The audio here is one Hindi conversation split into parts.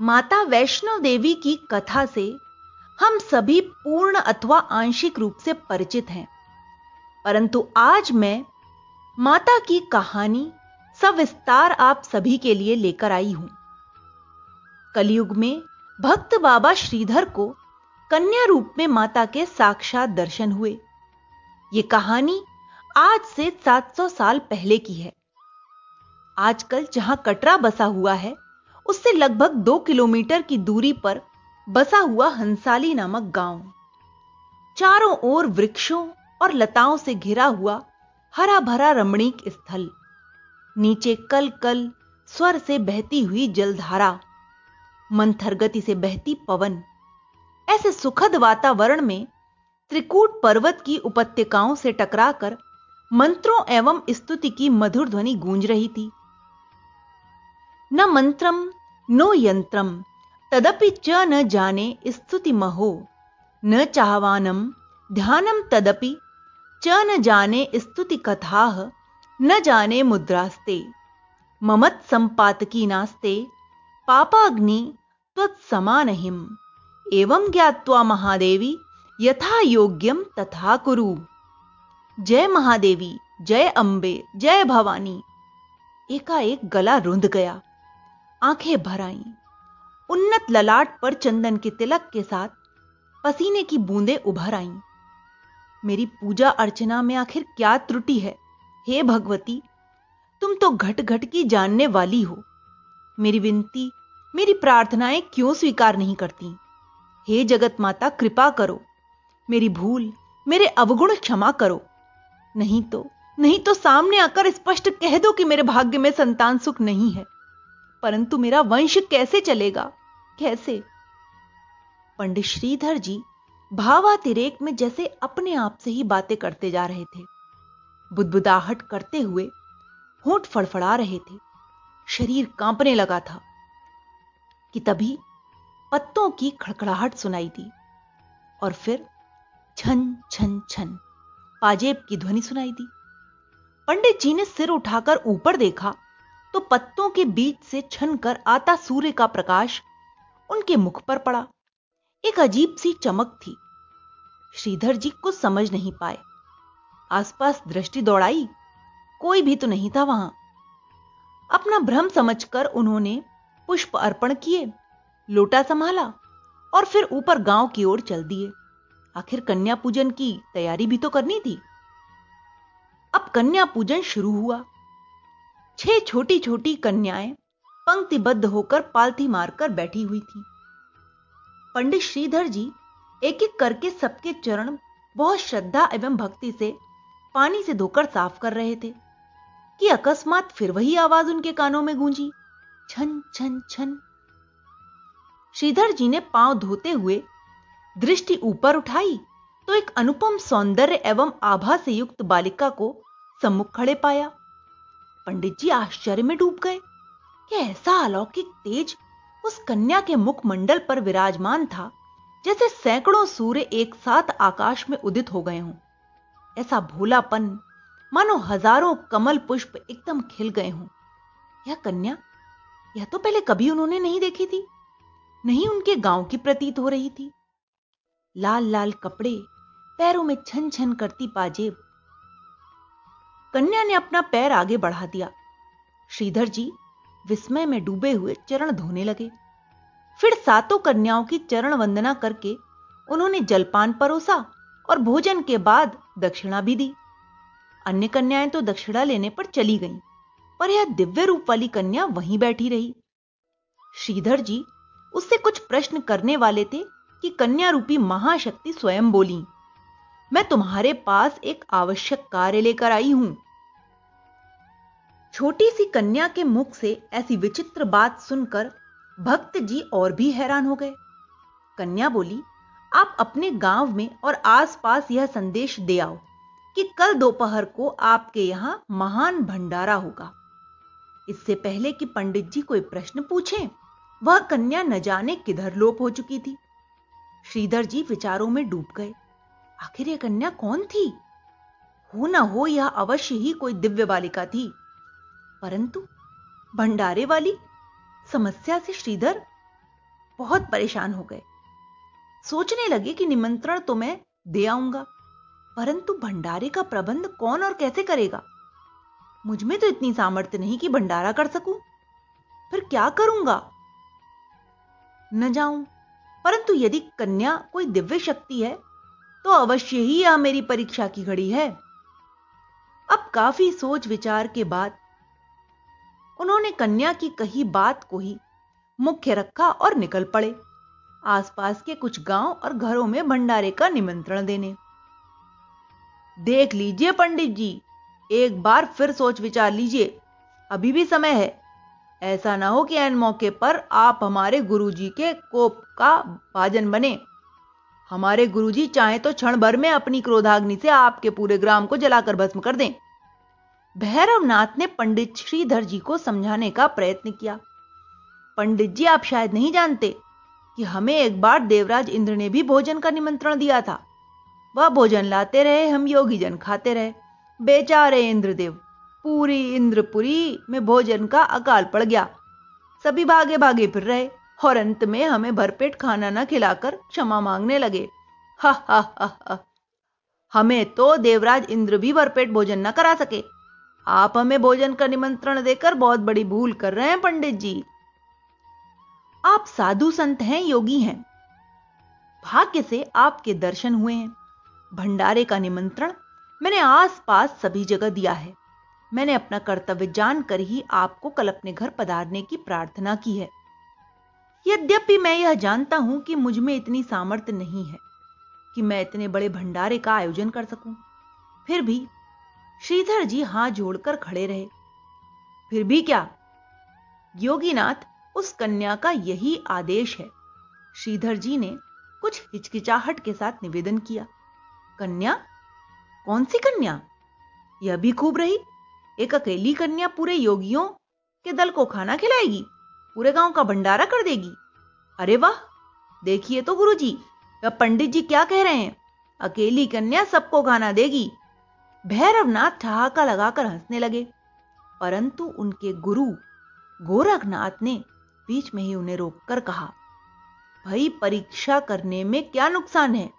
माता वैष्णव देवी की कथा से हम सभी पूर्ण अथवा आंशिक रूप से परिचित हैं। परंतु आज मैं माता की कहानी सविस्तार आप सभी के लिए लेकर आई हूँ। कलयुग में भक्त बाबा श्रीधर को कन्या रूप में माता के साक्षात दर्शन हुए। ये कहानी आज से 700 साल पहले की है। आजकल जहाँ कटरा बसा हुआ है उससे लगभग दो किलोमीटर की दूरी पर बसा हुआ हंसाली नामक गाँव। चारों ओर वृक्षों और लताओं से घिरा हुआ हरा भरा रमणीक स्थल। नीचे कल कल स्वर से बहती हुई जलधारा मंथर गति से बहती पवन। ऐसे सुखद वातावरण में त्रिकूट पर्वत की उपत्यकाओं से टकराकर मंत्रों एवं स्तुति की मधुर ध्वनि गूंज रही थी। न मंत्रम नो यंत्रम तदपि च न जाने स्तुति महो न चाहवानम ध्यानम तदपि, च न जाने स्तुति कथा न जाने मुद्रास्ते। ममत संपातकी नास्ते, पापाग्नि त्वत्समानहिम। एवं ज्ञात्वा महादेवी, यथा योग्यम तथा कुरु। जय महादेवी, जय अंबे जय भवानी। एकाएक गला रुंध गया। आँखें भर आईं। उन्नत ललाट पर चंदन के तिलक के साथ पसीने की बूंदें उभर आईं। मेरी पूजा अर्चना में आखिर क्या त्रुटि है? हे भगवती, तुम तो घट घट की जानने वाली हो। मेरी विनती, मेरी प्रार्थनाएँ क्यों स्वीकार नहीं करती? हे जगत माता, कृपा करो। मेरी भूल, मेरे अवगुण क्षमा करो। नहीं तो नहीं तो सामने आकर स्पष्ट कह दो कि मेरे भाग्य में संतान सुख नहीं है। परंतु मेरा वंश कैसे चलेगा? कैसे? पंडित श्रीधर जी भावातिरेक में जैसे अपने आप से ही बातें करते जा रहे थे। बुदबुदाहट करते हुए होठ फड़फड़ा रहे थे। शरीर कांपने लगा था कि तभी पत्तों की खड़खड़ाहट सुनाई दी और फिर छन छन छन पाजेब की ध्वनि सुनाई दी। पंडित जी ने सिर उठाकर ऊपर देखा तो पत्तों के बीच से छन कर आता सूर्य का प्रकाश उनके मुख पर पड़ा। एक अजीब सी चमक थी। श्रीधर जी कुछ समझ नहीं पाए। आसपास दृष्टि दौड़ाई। कोई भी तो नहीं था वहाँ। अपना भ्रम समझकर उन्होंने पुष्प अर्पण किए, लोटा संभाला और फिर ऊपर गाँव की ओर चल दिए। आखिर कन्या पूजन की तैयारी भी तो करनी थी। अब कन्या पूजन शुरू हुआ। छह छोटी छोटी कन्याएँ पंक्तिबद्ध होकर पालथी मारकर बैठी हुई थी। पंडित श्रीधर जी एक एक करके सबके चरण बहुत श्रद्धा एवं भक्ति से पानी से धोकर साफ़ कर रहे थे कि अकस्मात फिर वही आवाज़ उनके कानों में गूंजी, छन छन छन। श्रीधर जी ने पाँव धोते हुए दृष्टि ऊपर उठाई तो एक अनुपम सौंदर्य एवं आभा से युक्त बालिका को सम्मुख खड़े पाया। पंडित जी आश्चर्य में डूब गए कि ऐसा अलौकिक तेज उस कन्या के मुखमंडल पर विराजमान था, जैसे सैकड़ों सूर्य एक साथ आकाश में उदित हो गए हों। ऐसा भोलापन, मानो हज़ारों कमल पुष्प एकदम खिल गए हों। यह कन्या, यह तो पहले कभी उन्होंने नहीं देखी थी, नहीं उनके गाँव की प्रतीत हो रही थी। लाल लाल कपड़े, पैरों में छन छन करती पाजेब कन्या ने अपना पैर आगे बढ़ा दिया। श्रीधर जी विस्मय में डूबे हुए चरण धोने लगे। फिर सातों कन्याओं की चरण वंदना करके उन्होंने जलपान परोसा और भोजन के बाद दक्षिणा भी दी। अन्य कन्याएँ तो दक्षिणा लेने पर चली गईं, पर यह दिव्य रूप वाली कन्या वहीं बैठी रही। श्रीधर जी उससे कुछ प्रश्न करने वाले थे कि कन्या रूपी महाशक्ति स्वयं बोली। मैं तुम्हारे पास एक आवश्यक कार्य लेकर आई हूँ। छोटी सी कन्या के मुख से ऐसी विचित्र बात सुनकर भक्त जी और भी हैरान हो गए। कन्या बोली, आप अपने गाँव में और आसपास यह संदेश दे आओ कि कल दोपहर को आपके यहाँ महान भंडारा होगा। इससे पहले कि पंडित जी कोई प्रश्न पूछें, वह कन्या न जाने किधर लोप हो चुकी थी। श्रीधर जी विचारों में डूब गए। आखिर यह कन्या कौन थी? हो ना हो, यह अवश्य ही कोई दिव्य बालिका थी। परंतु भंडारे वाली समस्या से श्रीधर बहुत परेशान हो गए। सोचने लगे कि निमंत्रण तो मैं दे आऊँगा, परंतु भंडारे का प्रबंध कौन और कैसे करेगा? मुझमें तो इतनी सामर्थ्य नहीं कि भंडारा कर सकूँ। फिर क्या करूँगा? न जाऊँ। परंतु यदि कन्या कोई दिव्य शक्ति है तो अवश्य ही यह मेरी परीक्षा की घड़ी है। अब काफ़ी सोच विचार के बाद उन्होंने कन्या की कही बात को ही मुख्य रखा और निकल पड़े। आसपास के कुछ गाँव और घरों में भंडारे का निमंत्रण देने। देख लीजिए पंडित जी, एक बार फिर सोच विचार लीजिए, अभी भी समय है। ऐसा ना हो कि एन मौके पर आप हमारे गुरुजी के कोप का भाजन बने। हमारे गुरुजी चाहे तो क्षण भर में अपनी क्रोधाग्नि से आपके पूरे ग्राम को जलाकर भस्म कर दें। भैरवनाथ ने पंडित श्रीधर जी को समझाने का प्रयत्न किया। पंडित जी, आप शायद नहीं जानते कि हमें एक बार देवराज इंद्र ने भी भोजन का निमंत्रण दिया था। वह भोजन लाते रहे, हम योगी जन खाते रहे। बेचारे इंद्रदेव, पूरी इंद्रपुरी में भोजन का अकाल पड़ गया। सभी भागे भागे फिर रहे। और अंत में हमें भरपेट खाना न खिलाकर क्षमा मांगने लगे। हा हा हा हमें तो देवराज इंद्र भी भरपेट भोजन न करा सके। आप हमें भोजन का निमंत्रण देकर बहुत बड़ी भूल कर रहे हैं, पंडित जी। आप साधु संत हैं, योगी हैं। भाग्य से आपके दर्शन हुए हैं। भंडारे का निमंत्रण मैंने आसपास सभी जगह दिया है। मैंने अपना कर्तव्य जानकर ही आपको कल अपने घर पधारने की प्रार्थना की है। यद्यपि मैं यह जानता हूँ कि मुझमें इतनी सामर्थ्य नहीं है कि मैं इतने बड़े भंडारे का आयोजन कर सकूँ। फिर भी श्रीधर जी हाथ जोड़कर खड़े रहे। फिर भी क्या? योगीनाथ, उस कन्या का यही आदेश है। श्रीधर जी ने कुछ हिचकिचाहट के साथ निवेदन किया। कन्या? कौन सी कन्या? यह भी खूब रही। एक अकेली कन्या पूरे योगियों के दल को खाना खिलाएगी? पूरे गाँव का भंडारा कर देगी। अरे वाह, देखिए तो गुरुजी वह पंडित जी क्या कह रहे हैं? अकेली कन्या सबको खाना देगी। भैरवनाथ ठहाका लगाकर हंसने लगे। परंतु उनके गुरु गोरखनाथ ने बीच में ही उन्हें रोककर कहा, भाई, परीक्षा करने में क्या नुकसान है?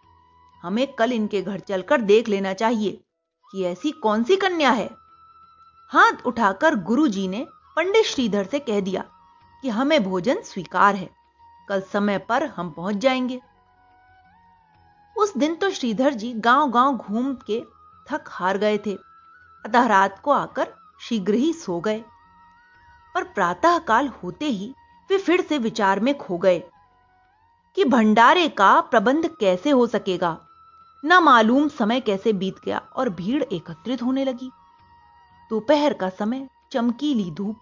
हमें कल इनके घर चलकर देख लेना चाहिए कि ऐसी कौन सी कन्या है। हाथ उठाकर गुरुजी ने पंडित श्रीधर से कह दिया कि हमें भोजन स्वीकार है। कल समय पर हम पहुँच जाएँगे। उस दिन तो श्रीधर जी गाँव गाँव घूम के थक हार गए थे। अतः रात को आकर शीघ्र ही सो गए। पर प्रातः काल होते ही वे फिर से विचार में खो गए कि भंडारे का प्रबंध कैसे हो सकेगा। न मालूम समय कैसे बीत गया और भीड़ एकत्रित होने लगी। दोपहर का समय चमकीली धूप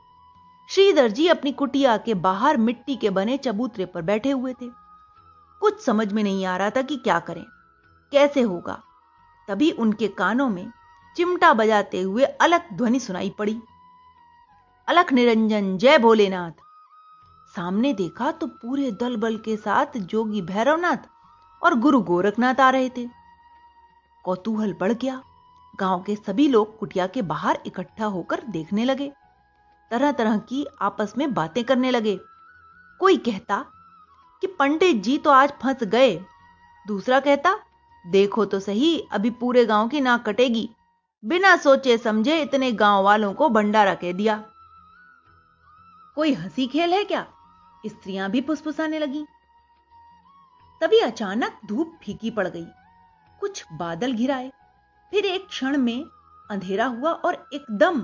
श्रीधर जी अपनी कुटिया के बाहर मिट्टी के बने चबूतरे पर बैठे हुए थे। कुछ समझ में नहीं आ रहा था कि क्या करें। कैसे होगा? तभी उनके कानों में चिमटा बजाते हुए अलग ध्वनि सुनाई पड़ी। अलख निरंजन, जय भोलेनाथ। सामने देखा तो पूरे दल बल के साथ जोगी भैरवनाथ और गुरु गोरखनाथ आ रहे थे। कौतूहल बढ़ गया। गाँव के सभी लोग कुटिया के बाहर इकट्ठा होकर देखने लगे। तरह तरह की आपस में बातें करने लगे। कोई कहता कि पंडित जी तो आज फंस गए। दूसरा कहता, देखो तो सही, अभी पूरे गाँव की नाक कटेगी। बिना सोचे समझे इतने गाँव वालों को भंडारा कह दिया। कोई हँसी खेल है क्या? स्त्रियाँ भी फुसफुसाने लगी। तभी अचानक धूप फीकी पड़ गई। कुछ बादल घिराए फिर एक क्षण में अंधेरा हुआ और एकदम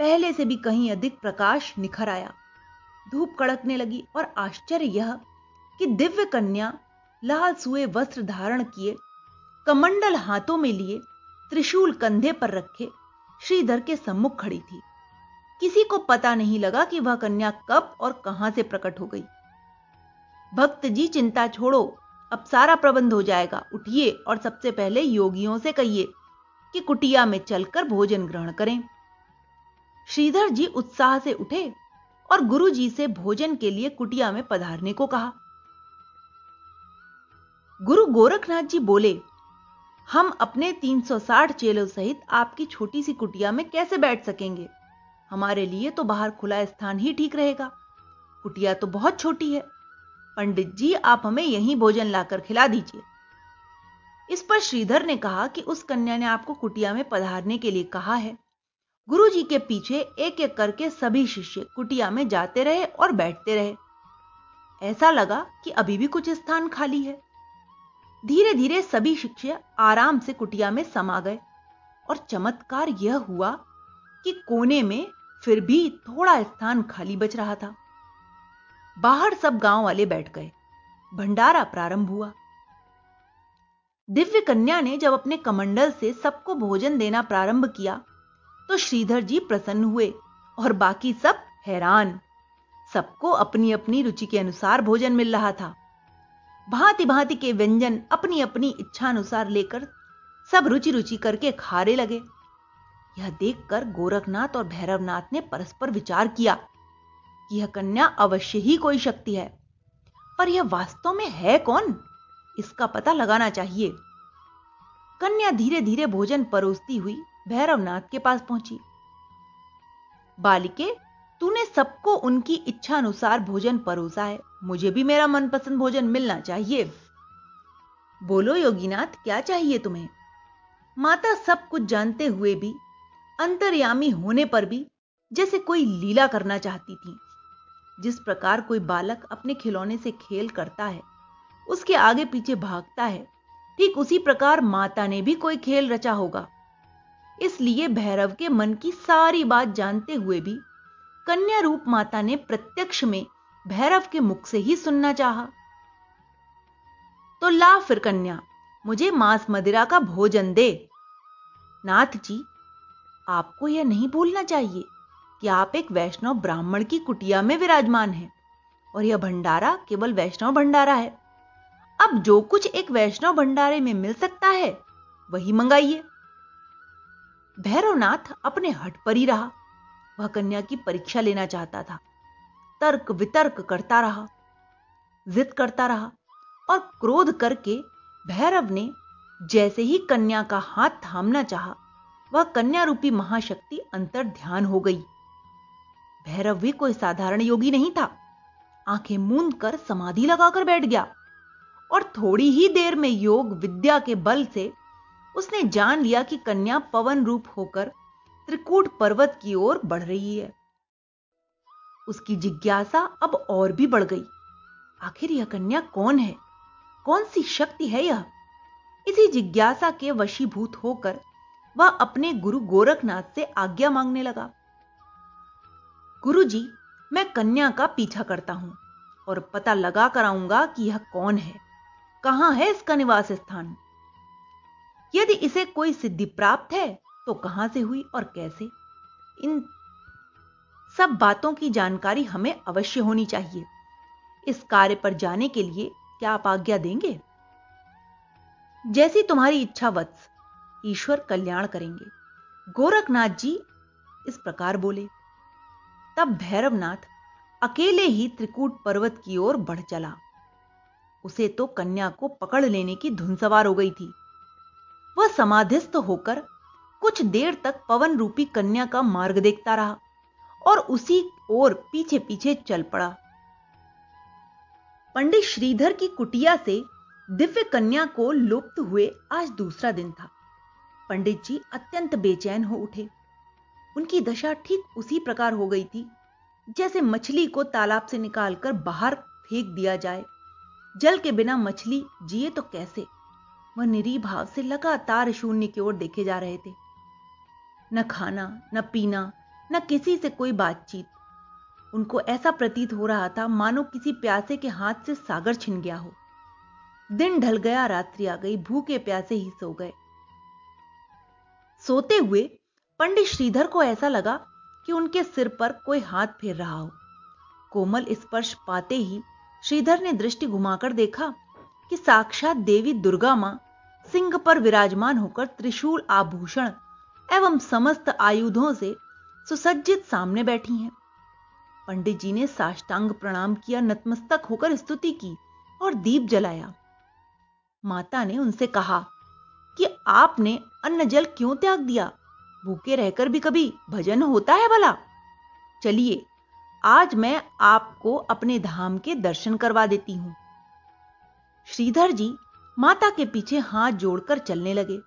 पहले से भी कहीं अधिक प्रकाश निखर आया। धूप कड़कने लगी और आश्चर्य यह कि दिव्य कन्या लाल सुए वस्त्र धारण किए, कमंडल हाथों में लिए, त्रिशूल कंधे पर रखे, श्रीधर के सम्मुख खड़ी थी। किसी को पता नहीं लगा कि वह कन्या कब और कहाँ से प्रकट हो गई। भक्त जी, चिंता छोड़ो, अब सारा प्रबंध हो जाएगा। उठिए और सबसे पहले योगियों से कहिए कि कुटिया में चलकर भोजन ग्रहण करें। श्रीधर जी उत्साह से उठे और गुरु जी से भोजन के लिए कुटिया में पधारने को कहा। गुरु गोरखनाथ जी बोले, हम अपने 360 चेलों सहित आपकी छोटी सी कुटिया में कैसे बैठ सकेंगे? हमारे लिए तो बाहर खुला स्थान ही ठीक रहेगा। कुटिया तो बहुत छोटी है। पंडित जी, आप हमें यही भोजन लाकर खिला दीजिए। इस पर श्रीधर ने कहा कि उस कन्या ने आपको कुटिया में पधारने के लिए कहा है। गुरु जी के पीछे एक एक करके सभी शिष्य कुटिया में जाते रहे और बैठते रहे। ऐसा लगा कि अभी भी कुछ स्थान खाली है। धीरे धीरे सभी शिष्य आराम से कुटिया में समा गए और चमत्कार यह हुआ कि कोने में फिर भी थोड़ा स्थान खाली बच रहा था। बाहर सब गाँव वाले बैठ गए। भंडारा प्रारंभ हुआ। दिव्य कन्या ने जब अपने कमंडल से सबको भोजन देना प्रारंभ किया तो श्रीधर जी प्रसन्न हुए और बाकी सब हैरान। सबको अपनी अपनी रुचि के अनुसार भोजन मिल रहा था। भांति भांति के व्यंजन अपनी अपनी इच्छानुसार लेकर सब रुचि रुचि करके खारे लगे। यह देखकर गोरखनाथ और भैरवनाथ ने परस्पर विचार किया कि यह कन्या अवश्य ही कोई शक्ति है। पर यह वास्तव में है कौन? इसका पता लगाना चाहिए। कन्या धीरे धीरे भोजन परोसती हुई भैरवनाथ के पास पहुँची। बालिके, तूने सबको उनकी इच्छा अनुसार भोजन परोसा है। मुझे भी मेरा मनपसंद भोजन मिलना चाहिए। बोलो, योगीनाथ, क्या चाहिए तुम्हें? माता सब कुछ जानते हुए भी, अंतर्यामी होने पर भी, जैसे कोई लीला करना चाहती थी। जिस प्रकार कोई बालक अपने खिलौने से खेल करता है, उसके आगे पीछे भागता है, ठीक उसी प्रकार माता ने भी कोई खेल रचा होगा। इसलिए भैरव के मन की सारी बात जानते हुए भी कन्या रूप माता ने प्रत्यक्ष में भैरव के मुख से ही सुनना चाहा। तो ला फिर कन्या, मुझे मांस मदिरा का भोजन दे। नाथ जी, आपको यह नहीं भूलना चाहिए कि आप एक वैष्णव ब्राह्मण की कुटिया में विराजमान हैं और यह भंडारा केवल वैष्णव भंडारा है। अब जो कुछ एक वैष्णव भंडारे में मिल सकता है, वही मंगाइए। भैरवनाथ अपने हट पर ही रहा। वह कन्या की परीक्षा लेना चाहता था। तर्क वितर्क करता रहा, जिद करता रहा और क्रोध करके भैरव ने जैसे ही कन्या का हाथ थामना चाहा, वह कन्या रूपी महाशक्ति अंतर ध्यान हो गई। भैरव भी कोई साधारण योगी नहीं था। आँखें मूंद कर समाधि लगाकर बैठ गया और थोड़ी ही देर में योग विद्या के बल से उसने जान लिया कि कन्या पवन रूप होकर त्रिकूट पर्वत की ओर बढ़ रही है। उसकी जिज्ञासा अब और भी बढ़ गई। आखिर यह कन्या कौन है? कौन सी शक्ति है यह? इसी जिज्ञासा के वशीभूत होकर वह अपने गुरु गोरखनाथ से आज्ञा मांगने लगा। गुरु जी मैं कन्या का पीछा करता हूँ और पता लगा कर आऊँगा कि यह कौन है। कहाँ है इसका निवास स्थान? यदि इसे कोई सिद्धि प्राप्त है तो कहाँ से हुई और कैसे? इन सब बातों की जानकारी हमें अवश्य होनी चाहिए। इस कार्य पर जाने के लिए क्या आप आज्ञा देंगे? जैसी तुम्हारी इच्छा वत्स, ईश्वर कल्याण करेंगे। गोरखनाथ जी इस प्रकार बोले। तब भैरवनाथ अकेले ही त्रिकूट पर्वत की ओर बढ़ चला। उसे तो कन्या को पकड़ लेने की धुन सवार हो गई थी। वह समाधिस्थ होकर कुछ देर तक पवन रूपी कन्या का मार्ग देखता रहा और उसी ओर पीछे पीछे चल पड़ा। पंडित श्रीधर की कुटिया से दिव्य कन्या को लुप्त हुए आज दूसरा दिन था। पंडित जी अत्यंत बेचैन हो उठे। उनकी दशा ठीक उसी प्रकार हो गई थी, जैसे मछली को तालाब से निकालकर बाहर फेंक दिया जाए। जल के बिना मछली जिए तो कैसे? वह निरी भाव से लगातार शून्य की ओर देखे जा रहे थे। न खाना, न पीना, न किसी से कोई बातचीत। उनको ऐसा प्रतीत हो रहा था, मानो किसी प्यासे के हाथ से सागर छिन गया हो। दिन ढल गया, रात्रि आ गई, भूखे प्यासे ही सो गए। सोते हुए पंडित श्रीधर को ऐसा लगा कि उनके सिर पर कोई हाथ फेर रहा हो। कोमल स्पर्श पाते ही श्रीधर ने दृष्टि घुमाकर देखा कि साक्षात देवी दुर्गा माँ सिंह पर विराजमान होकर त्रिशूल आभूषण एवं समस्त आयुधों से सुसज्जित सामने बैठी हैं। पंडित जी ने साष्टांग प्रणाम किया, नतमस्तक होकर स्तुति की और दीप जलाया। माता ने उनसे कहा कि आपने अन्न जल क्यों त्याग दिया? भूखे रहकर भी कभी भजन होता है भला? चलिए, आज मैं आपको अपने धाम के दर्शन करवा देती हूँ। श्रीधर जी माता के पीछे हाथ जोड़कर चलने लगे।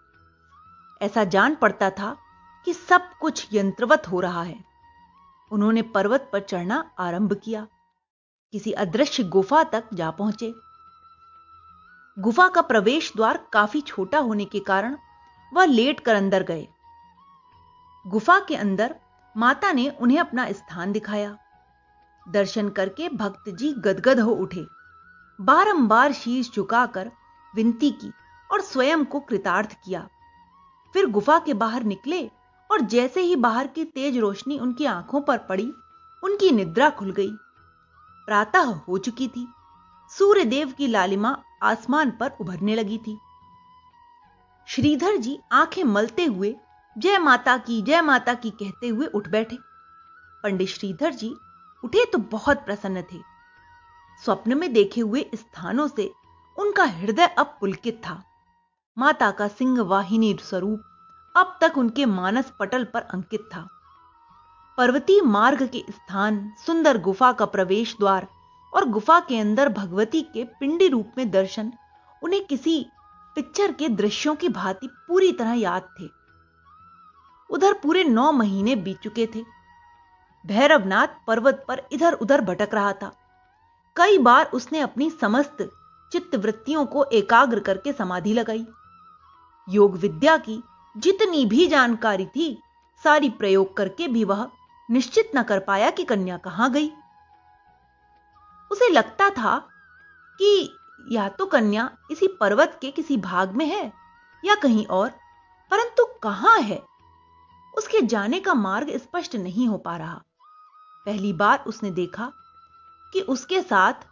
ऐसा जान पड़ता था कि सब कुछ यंत्रवत हो रहा है। उन्होंने पर्वत पर चढ़ना आरंभ किया। किसी अदृश्य गुफा तक जा पहुँचे। गुफा का प्रवेश द्वार काफ़ी छोटा होने के कारण वह लेट कर अंदर गए। गुफा के अंदर माता ने उन्हें अपना स्थान दिखाया। दर्शन करके भक्त जी गदगद हो उठे। बारंबार शीश झुकाकर विनती की और स्वयं को कृतार्थ किया। फिर गुफा के बाहर निकले और जैसे ही बाहर की तेज रोशनी उनकी आँखों पर पड़ी, उनकी निद्रा खुल गई। प्रातः हो चुकी थी। सूर्य देव की लालिमा आसमान पर उभरने लगी थी। श्रीधर जी आँखें मलते हुए, जय माता की, जय माता की कहते हुए उठ बैठे। पंडित श्रीधर जी उठे तो बहुत प्रसन्न थे। स्वप्न में देखे हुए स्थानों से उनका हृदय अब पुलकित था। माता का सिंह वाहिनी स्वरूप अब तक उनके मानस पटल पर अंकित था। पर्वतीय मार्ग के स्थान, सुंदर गुफा का प्रवेश द्वार और गुफा के अंदर भगवती के पिंडी रूप में दर्शन उन्हें किसी पिक्चर के दृश्यों की भांति पूरी तरह याद थे। उधर पूरे नौ महीने बीत चुके थे। भैरवनाथ पर्वत पर इधर उधर भटक रहा था। कई बार उसने अपनी समस्त चित्त वृत्तियों को एकाग्र करके समाधि लगाई। योग विद्या की जितनी भी जानकारी थी, सारी प्रयोग करके भी वह निश्चित न कर पाया कि कन्या कहाँ गई। उसे लगता था कि या तो कन्या इसी पर्वत के किसी भाग में है या कहीं और, परंतु कहाँ है? उसके जाने का मार्ग स्पष्ट नहीं हो पा रहा। पहली बार उसने देखा कि उसके साथ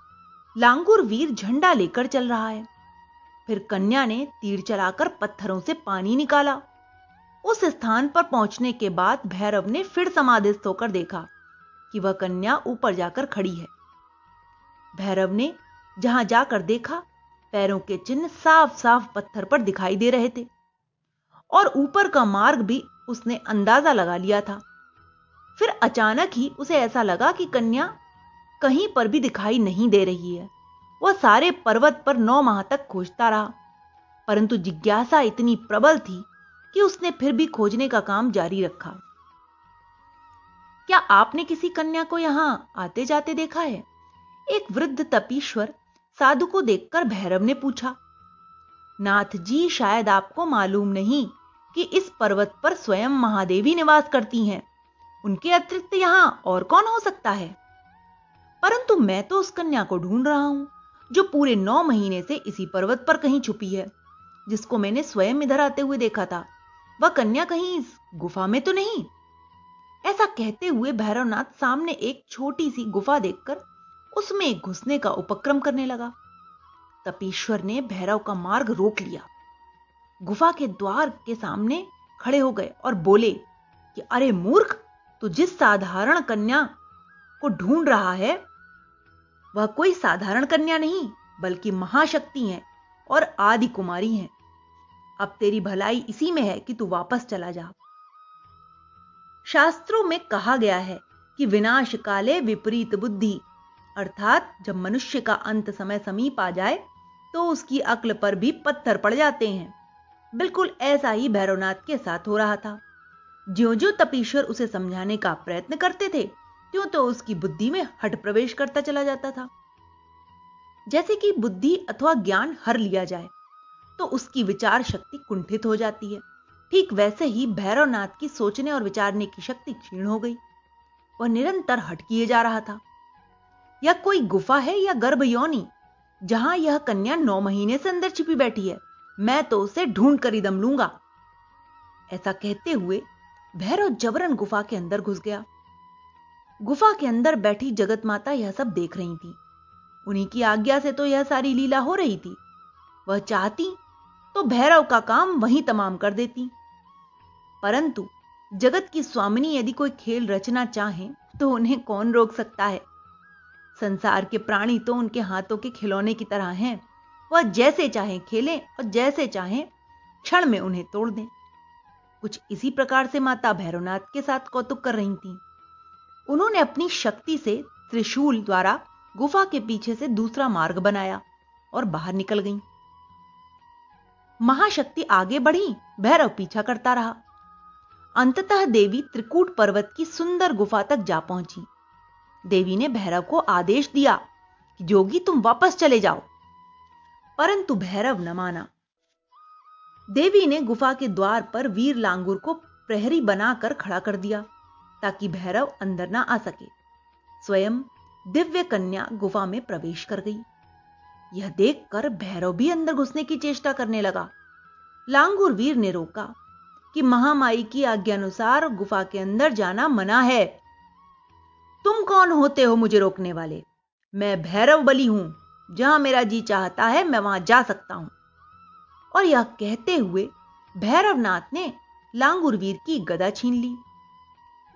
लांगुर वीर झंडा लेकर चल रहा है। फिर कन्या ने तीर चलाकर पत्थरों से पानी निकाला। उस स्थान पर पहुँचने के बाद भैरव ने फिर समाधिस्थ होकर देखा कि वह कन्या ऊपर जाकर खड़ी है। भैरव ने जहाँ जाकर देखा, पैरों के चिन्ह साफ़ साफ़ पत्थर पर दिखाई दे रहे थे और ऊपर का मार्ग भी उसने अंदाज़ा लगा लिया था। फिर अचानक ही उसे ऐसा लगा कि कन्या कहीं पर भी दिखाई नहीं दे रही है। वह सारे पर्वत पर नौ माह तक खोजता रहा, परंतु जिज्ञासा इतनी प्रबल थी कि उसने फिर भी खोजने का काम जारी रखा। क्या आपने किसी कन्या को यहाँ आते जाते देखा है? एक वृद्ध तपीश्वर साधु को देखकर भैरव ने पूछा। नाथ जी शायद आपको मालूम नहीं कि इस पर्वत पर स्वयं महादेवी निवास करती हैं। उनके अतिरिक्त यहाँ और कौन हो सकता है? परंतु मैं तो उस कन्या को ढूंढ रहा हूँ, जो पूरे नौ महीने से इसी पर्वत पर कहीं छुपी है, जिसको मैंने स्वयं इधर आते हुए देखा था। वह कन्या कहीं इस गुफा में तो नहीं? ऐसा कहते हुए भैरवनाथ सामने एक छोटी सी गुफा देखकर उसमें घुसने का उपक्रम करने लगा। तपीश्वर ने भैरव का मार्ग रोक लिया। गुफा के द्वार के सामने खड़े हो गए और बोले कि, अरे मूर्ख, तू जिस साधारण कन्या को ढूंढ रहा है वह कोई साधारण कन्या नहीं, बल्कि महाशक्ति है और आदि कुमारी है। अब तेरी भलाई इसी में है कि तू वापस चला जा। शास्त्रों में कहा गया है कि विनाश काले विपरीत बुद्धि, अर्थात जब मनुष्य का अंत समय समीप आ जाए तो उसकी अक्ल पर भी पत्थर पड़ जाते हैं। बिल्कुल ऐसा ही भैरवनाथ के साथ हो रहा था। ज्यो ज्यो तपीश्वर उसे समझाने का प्रयत्न करते थे त्यों तो उसकी बुद्धि में हट प्रवेश करता चला जाता था। जैसे कि बुद्धि अथवा ज्ञान हर लिया जाए तो उसकी विचार शक्ति कुंठित हो जाती है। ठीक वैसे ही भैरवनाथ की सोचने और विचारने की शक्ति क्षीण हो गई। वह निरंतर हट किए जा रहा था। या कोई गुफा है या गर्भ योनी, जहाँ यह कन्या नौ महीने से अंदर छिपी बैठी है, मैं तो उसे ढूंढ कर ही दम लूँगा। ऐसा कहते हुए भैरव जबरन गुफा के अंदर घुस गया। गुफा के अंदर बैठी जगत माता यह सब देख रही थी। उन्हीं की आज्ञा से तो यह सारी लीला हो रही थी। वह चाहती तो भैरव का काम वहीं तमाम कर देती। परंतु जगत की स्वामिनी यदि कोई खेल रचना चाहे तो उन्हें कौन रोक सकता है? संसार के प्राणी तो उनके हाथों के खिलौने की तरह हैं। वह जैसे चाहे खेलें और जैसे चाहे क्षण में उन्हें तोड़ दें। कुछ इसी प्रकार से माता भैरवनाथ के साथ कौतुक कर रही थी। उन्होंने अपनी शक्ति से त्रिशूल द्वारा गुफा के पीछे से दूसरा मार्ग बनाया और बाहर निकल गई। महाशक्ति आगे बढ़ी, भैरव पीछा करता रहा। अंततः देवी त्रिकूट पर्वत की सुंदर गुफा तक जा पहुँची। देवी ने भैरव को आदेश दिया कि, जोगी, तुम वापस चले जाओ। परंतु भैरव न माना। देवी ने गुफा के द्वार पर वीर लांगुर को प्रहरी बनाकर खड़ा कर दिया। ताकि भैरव अंदर ना आ सके। स्वयं दिव्य कन्या गुफा में प्रवेश कर गई। यह देखकर भैरव भी अंदर घुसने की चेष्टा करने लगा। लांगुर वीर ने रोका कि महामाई की आज्ञा अनुसार गुफा के अंदर जाना मना है। तुम कौन होते हो मुझे रोकने वाले? मैं भैरव बली हूँ। जहाँ मेरा जी चाहता है मैं वहाँ जा सकता हूँ। और यह कहते हुए भैरवनाथ ने लांगुर वीर की गदा छीन ली।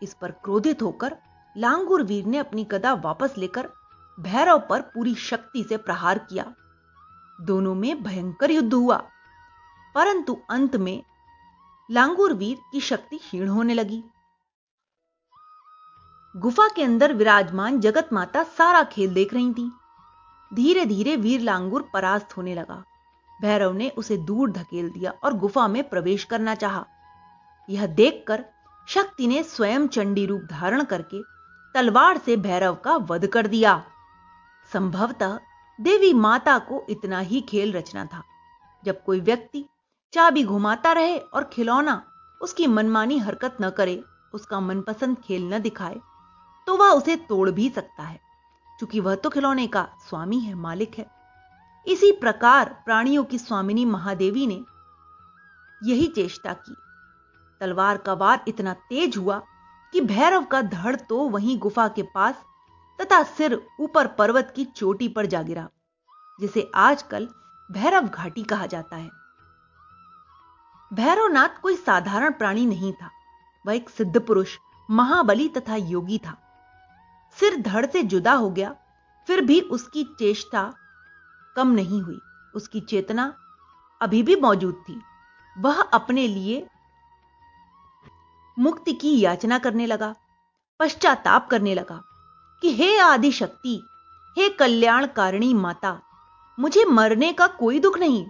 इस पर क्रोधित होकर लांगुर वीर ने अपनी गदा वापस लेकर भैरव पर पूरी शक्ति से प्रहार किया। दोनों में भयंकर युद्ध हुआ। परंतु अंत में लांगुर वीर की शक्ति क्षीण होने लगी। गुफा के अंदर विराजमान जगत माता सारा खेल देख रही थी। धीरे धीरे वीर लांगुर परास्त होने लगा। भैरव ने उसे दूर धकेल दिया और गुफा में प्रवेश करना चाहा। यह देखकर शक्ति ने स्वयं चंडी रूप धारण करके तलवार से भैरव का वध कर दिया। संभवतः देवी माता को इतना ही खेल रचना था। जब कोई व्यक्ति चाबी घुमाता रहे और खिलौना उसकी मनमानी हरकत न करे, उसका मनपसंद खेल न दिखाए तो वह उसे तोड़ भी सकता है। क्योंकि वह तो खिलौने का स्वामी है, मालिक है। इसी प्रकार प्राणियों की स्वामिनी महादेवी ने यही चेष्टा की। तलवार का वार इतना तेज हुआ कि भैरव का धड़ तो वहीं गुफा के पास तथा सिर ऊपर पर्वत की चोटी पर जा गिरा, जिसे आजकल भैरव घाटी कहा जाता है। भैरवनाथ कोई साधारण प्राणी नहीं था। वह एक सिद्ध पुरुष, महाबली तथा योगी था। सिर धड़ से जुदा हो गया, फिर भी उसकी चेष्टा कम नहीं हुई। उसकी चेतना अभी भी मौजूद थी। वह अपने लिए मुक्ति की याचना करने लगा, पश्चाताप करने लगा कि हे आदि शक्ति, हे कल्याणकारिणी माता, मुझे मरने का कोई दुख नहीं,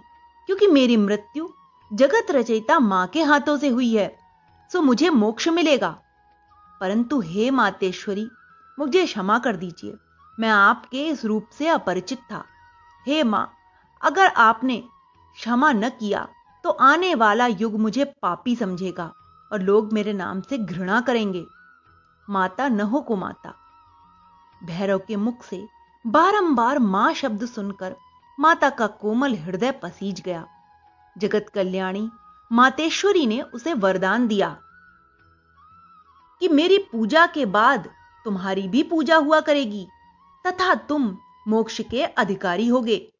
क्योंकि मेरी मृत्यु जगत रचयिता माँ के हाथों से हुई है, सो मुझे मोक्ष मिलेगा। परंतु हे मातेश्वरी, मुझे क्षमा कर दीजिए, मैं आपके इस रूप से अपरिचित था। हे माँ, अगर आपने क्षमा न किया तो आने वाला युग मुझे पापी समझेगा। और लोग मेरे नाम से घृणा करेंगे। माता न हो को माता भैरव के मुख से बारंबार माँ शब्द सुनकर माता का कोमल हृदय पसीज गया। जगत कल्याणी, मातेश्वरी ने उसे वरदान दिया कि मेरी पूजा के बाद तुम्हारी भी पूजा हुआ करेगी, तथा तुम मोक्ष के अधिकारी होगे।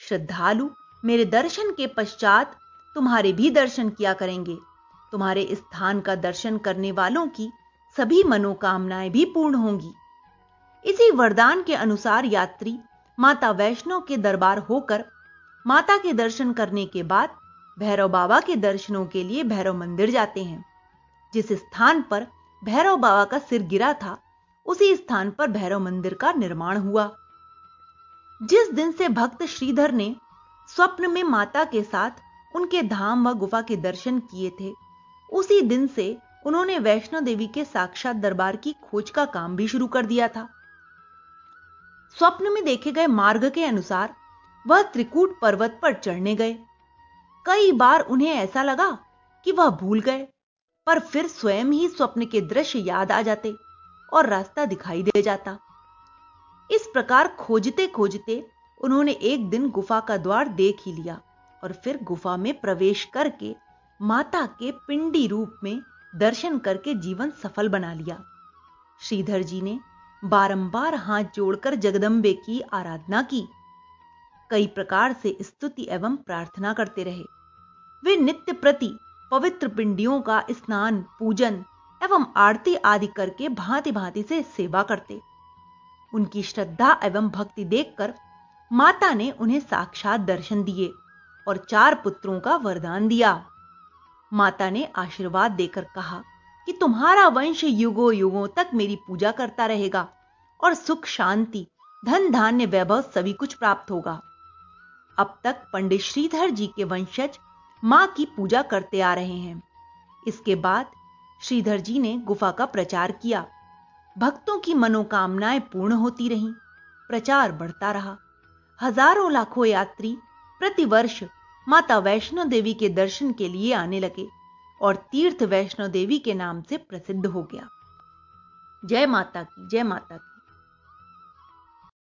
श्रद्धालु मेरे दर्शन के पश्चात तुम्हारे भी दर्शन किया करेंगे। तुम्हारे स्थान का दर्शन करने वालों की सभी मनोकामनाएँ भी पूर्ण होंगी। इसी वरदान के अनुसार यात्री माता वैष्णव के दरबार होकर माता के दर्शन करने के बाद भैरव बाबा के दर्शनों के लिए भैरव मंदिर जाते हैं। जिस स्थान पर भैरव बाबा का सिर गिरा था, उसी स्थान पर भैरव मंदिर का निर्माण हुआ। जिस दिन से भक्त श्रीधर ने स्वप्न में माता के साथ उनके धाम व गुफा के दर्शन किए थे उसी दिन से उन्होंने वैष्णो देवी के साक्षात दरबार की खोज का काम भी शुरू कर दिया था। स्वप्न में देखे गए मार्ग के अनुसार वह त्रिकूट पर्वत पर चढ़ने गए। कई बार उन्हें ऐसा लगा कि वह भूल गए, पर फिर स्वयं ही स्वप्न के दृश्य याद आ जाते और रास्ता दिखाई दे जाता। इस प्रकार खोजते खोजते उन्होंने एक दिन गुफा का द्वार देख ही लिया और फिर गुफा में प्रवेश करके माता के पिंडी रूप में दर्शन करके जीवन सफल बना लिया। श्रीधर जी ने बारंबार हाथ जोड़कर जगदम्बे की आराधना की। कई प्रकार से स्तुति एवं प्रार्थना करते रहे। वे नित्य प्रति पवित्र पिंडियों का स्नान, पूजन एवं आरती आदि करके भांति भांति से सेवा करते। उनकी श्रद्धा एवं भक्ति देखकर माता ने उन्हें साक्षात दर्शन दिए और चार पुत्रों का वरदान दिया। माता ने आशीर्वाद देकर कहा कि तुम्हारा वंश युगों युगों तक मेरी पूजा करता रहेगा और सुख, शांति धन धान्य वैभव सभी कुछ प्राप्त होगा। अब तक पंडित श्रीधर जी के वंशज माँ की पूजा करते आ रहे हैं। इसके बाद श्रीधर जी ने गुफा का प्रचार किया। भक्तों की मनोकामनाएँ पूर्ण होती रहीं। प्रचार बढ़ता रहा। हज़ारों लाखों यात्री प्रतिवर्ष माता वैष्णो देवी के दर्शन के लिए आने लगे और तीर्थ वैष्णो देवी के नाम से प्रसिद्ध हो गया। जय माता की, जय माता की।